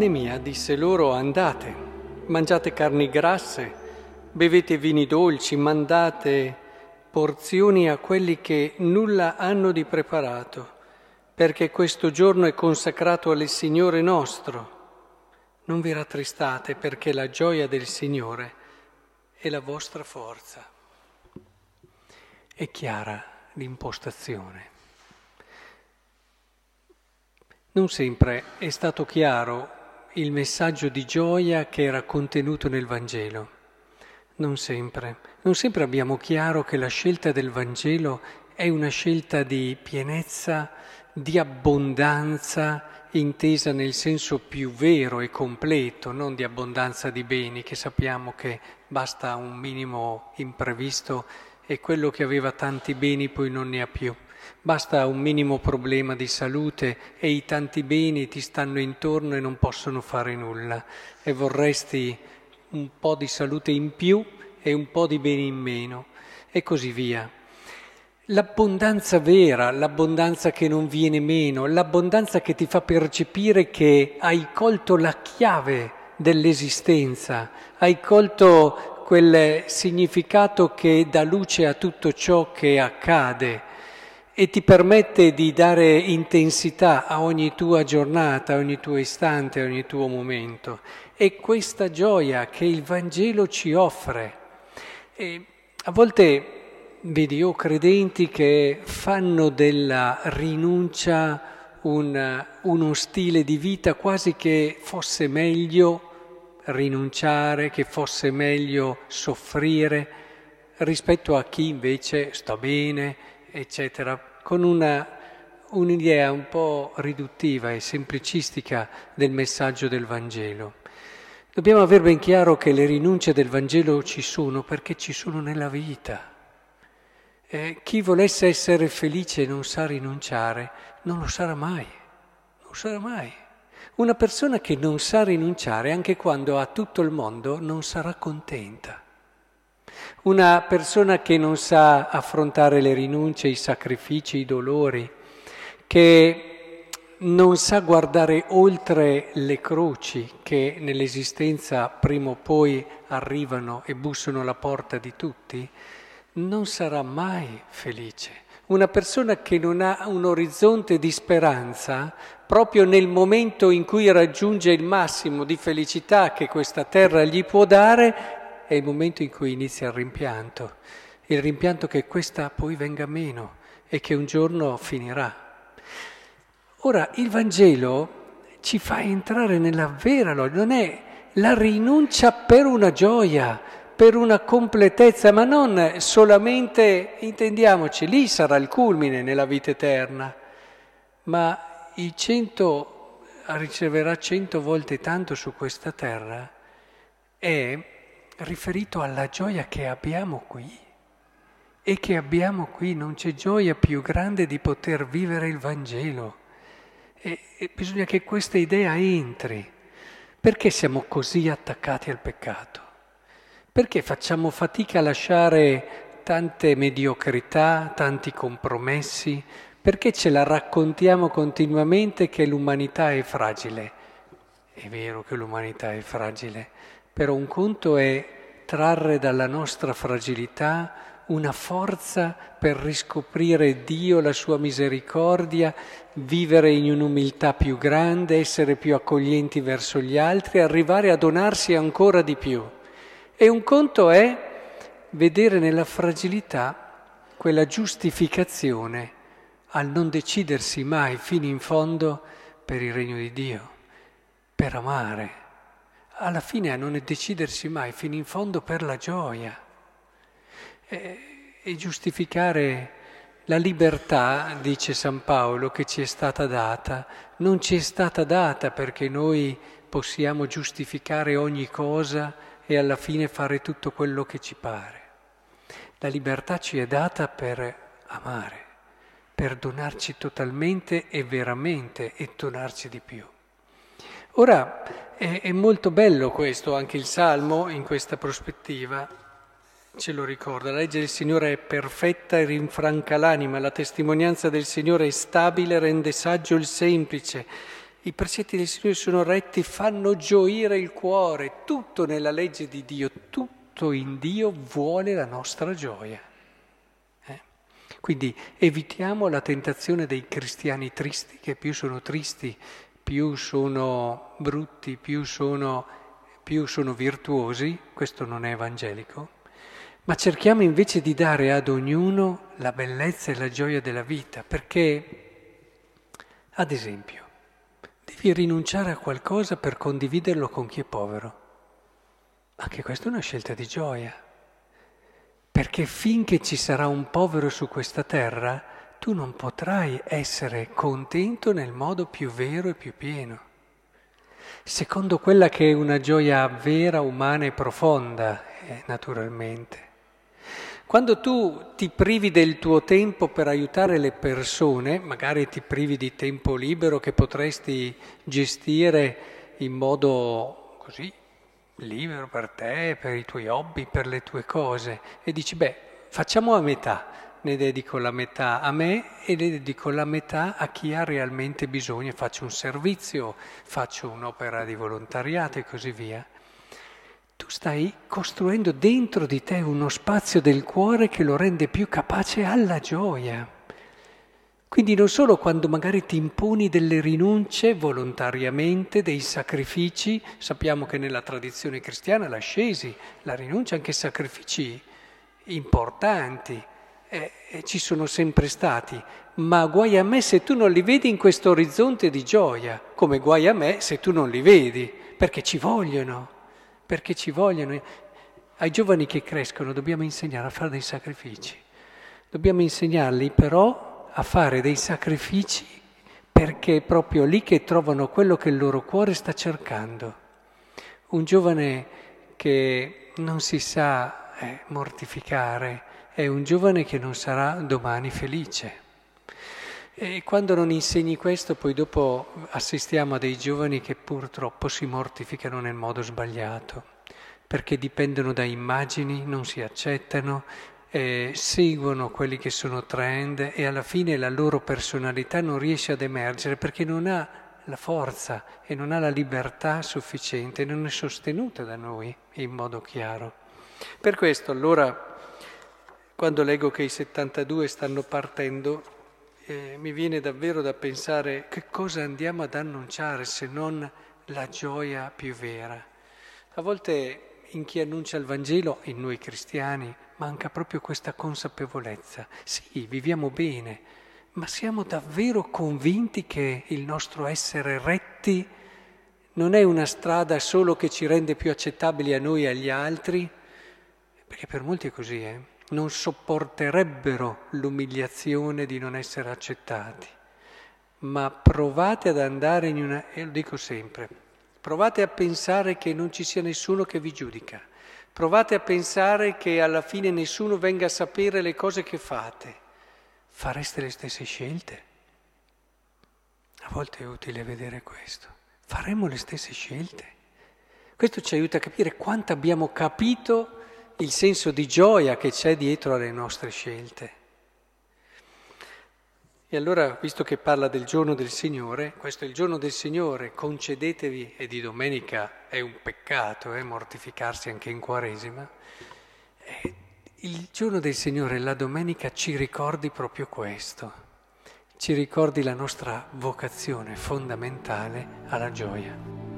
Nemia disse loro andate, mangiate carni grasse, bevete vini dolci, mandate porzioni a quelli che nulla hanno di preparato, perché questo giorno è consacrato al Signore nostro. Non vi rattristate perché la gioia del Signore è la vostra forza. È chiara l'impostazione. Non sempre è stato chiaro il messaggio di gioia che era contenuto nel Vangelo. Non sempre. Non sempre abbiamo chiaro che la scelta del Vangelo è una scelta di pienezza, di abbondanza, intesa nel senso più vero e completo, non di abbondanza di beni, che sappiamo che basta un minimo imprevisto e quello che aveva tanti beni poi non ne ha più. Basta un minimo problema di salute e i tanti beni ti stanno intorno e non possono fare nulla. E vorresti un po' di salute in più e un po' di beni in meno. E così via. L'abbondanza vera, l'abbondanza che non viene meno, l'abbondanza che ti fa percepire che hai colto la chiave dell'esistenza, hai colto quel significato che dà luce a tutto ciò che accade e ti permette di dare intensità a ogni tua giornata, a ogni tuo istante, a ogni tuo momento. È questa gioia che il Vangelo ci offre. E a volte vedi o credenti che fanno della rinuncia un, uno stile di vita quasi che fosse meglio rinunciare, che fosse meglio soffrire rispetto a chi invece sta bene, eccetera con una, un'idea un po' riduttiva e semplicistica del messaggio del Vangelo. Dobbiamo aver ben chiaro che le rinunce del Vangelo ci sono perché ci sono nella vita. Eh, chi volesse essere felice e non sa rinunciare, non lo sarà mai, non lo sarà mai. Una persona che non sa rinunciare, anche quando ha tutto il mondo, non sarà contenta. Una persona che non sa affrontare le rinunce, i sacrifici, i dolori, che non sa guardare oltre le croci che nell'esistenza prima o poi arrivano e bussano alla porta di tutti, non sarà mai felice. Una persona che non ha un orizzonte di speranza, proprio nel momento in cui raggiunge il massimo di felicità che questa terra gli può dare, è il momento in cui inizia il rimpianto, il rimpianto che questa poi venga meno e che un giorno finirà. Ora, il Vangelo ci fa entrare nella vera lode, non è la rinuncia per una gioia, per una completezza, ma non solamente, intendiamoci, lì sarà il culmine nella vita eterna, ma il cento riceverà cento volte tanto su questa terra è riferito alla gioia che abbiamo qui e che abbiamo qui. Non c'è gioia più grande di poter vivere il Vangelo. E, e bisogna che questa idea entri. Perché siamo così attaccati al peccato? Perché facciamo fatica a lasciare tante mediocrità, tanti compromessi? Perché ce la raccontiamo continuamente che l'umanità è fragile? È vero che l'umanità è fragile, però un conto è trarre dalla nostra fragilità una forza per riscoprire Dio, la sua misericordia, vivere in un'umiltà più grande, essere più accoglienti verso gli altri, arrivare a donarsi ancora di più. E un conto è vedere nella fragilità quella giustificazione al non decidersi mai fino in fondo per il regno di Dio, per amare alla fine a non decidersi mai fino in fondo per la gioia e, e giustificare la libertà, dice San Paolo, che ci è stata data, non ci è stata data perché noi possiamo giustificare ogni cosa e alla fine fare tutto quello che ci pare. La libertà ci è data per amare, per donarci totalmente e veramente e donarci di più. Ora è, è molto bello questo, anche il Salmo in questa prospettiva ce lo ricorda. La legge del Signore è perfetta e rinfranca l'anima, la testimonianza del Signore è stabile, rende saggio il semplice. i precetti del Signore sono retti, fanno gioire il cuore, tutto nella legge di Dio, tutto in Dio vuole la nostra gioia. Eh? Quindi evitiamo la tentazione dei cristiani tristi, che più sono tristi, più sono brutti, più sono, più sono virtuosi, questo non è evangelico ma cerchiamo invece di dare ad ognuno la bellezza e la gioia della vita, perché, ad esempio, devi rinunciare a qualcosa per condividerlo con chi è povero. Anche questa è una scelta di gioia, perché finché ci sarà un povero su questa terra, tu non potrai essere contento nel modo più vero e più pieno, secondo quella che è una gioia vera, umana e profonda, eh, naturalmente. Quando tu ti privi del tuo tempo per aiutare le persone, magari ti privi di tempo libero che potresti gestire in modo così libero per te, per i tuoi hobby, per le tue cose, e dici, beh, facciamo a metà, ne dedico la metà a me e ne dedico la metà a chi ha realmente bisogno, faccio un servizio, faccio un'opera di volontariato e così via tu stai costruendo dentro di te uno spazio del cuore che lo rende più capace alla gioia. Quindi non solo quando magari ti imponi delle rinunce volontariamente, dei sacrifici, sappiamo che nella tradizione cristiana l'ascesi, la rinuncia, anche sacrifici importanti, eh, eh, ci sono sempre stati, ma guai a me se tu non li vedi in questo orizzonte di gioia, come guai a me se tu non li vedi, perché ci vogliono perché ci vogliono. Ai giovani che crescono dobbiamo insegnare a fare dei sacrifici. Dobbiamo insegnarli però a fare dei sacrifici perché è proprio lì che trovano quello che il loro cuore sta cercando. Un giovane che non si sa eh, mortificare è un giovane che non sarà domani felice. E quando non insegni questo, poi dopo assistiamo a dei giovani che purtroppo si mortificano nel modo sbagliato, perché dipendono da immagini, non si accettano, eh, seguono quelli che sono trend e alla fine la loro personalità non riesce ad emergere perché non ha la forza e non ha la libertà sufficiente, non è sostenuta da noi in modo chiaro. Per questo allora, quando leggo che i 72 stanno partendo, eh, mi viene davvero da pensare che cosa andiamo ad annunciare se non la gioia più vera. A volte in chi annuncia il Vangelo, in noi cristiani, manca proprio questa consapevolezza. Sì, viviamo bene, ma siamo davvero convinti che il nostro essere retti non è una strada solo che ci rende più accettabili a noi e agli altri? Perché per molti è così, eh? Non sopporterebbero l'umiliazione di non essere accettati, ma provate ad andare in una, e lo dico sempre, provate a pensare che non ci sia nessuno che vi giudica, provate a pensare che alla fine nessuno venga a sapere le cose che fate, fareste le stesse scelte? A volte è utile vedere questo, faremo le stesse scelte. Questo ci aiuta a capire quanto abbiamo capito il senso di gioia che c'è dietro alle nostre scelte. E allora, visto che parla del giorno del Signore, questo è il giorno del Signore, concedetevi, e di domenica è un peccato eh, mortificarsi anche in Quaresima, eh, il giorno del Signore, la domenica, ci ricordi proprio questo, ci ricordi la nostra vocazione fondamentale alla gioia.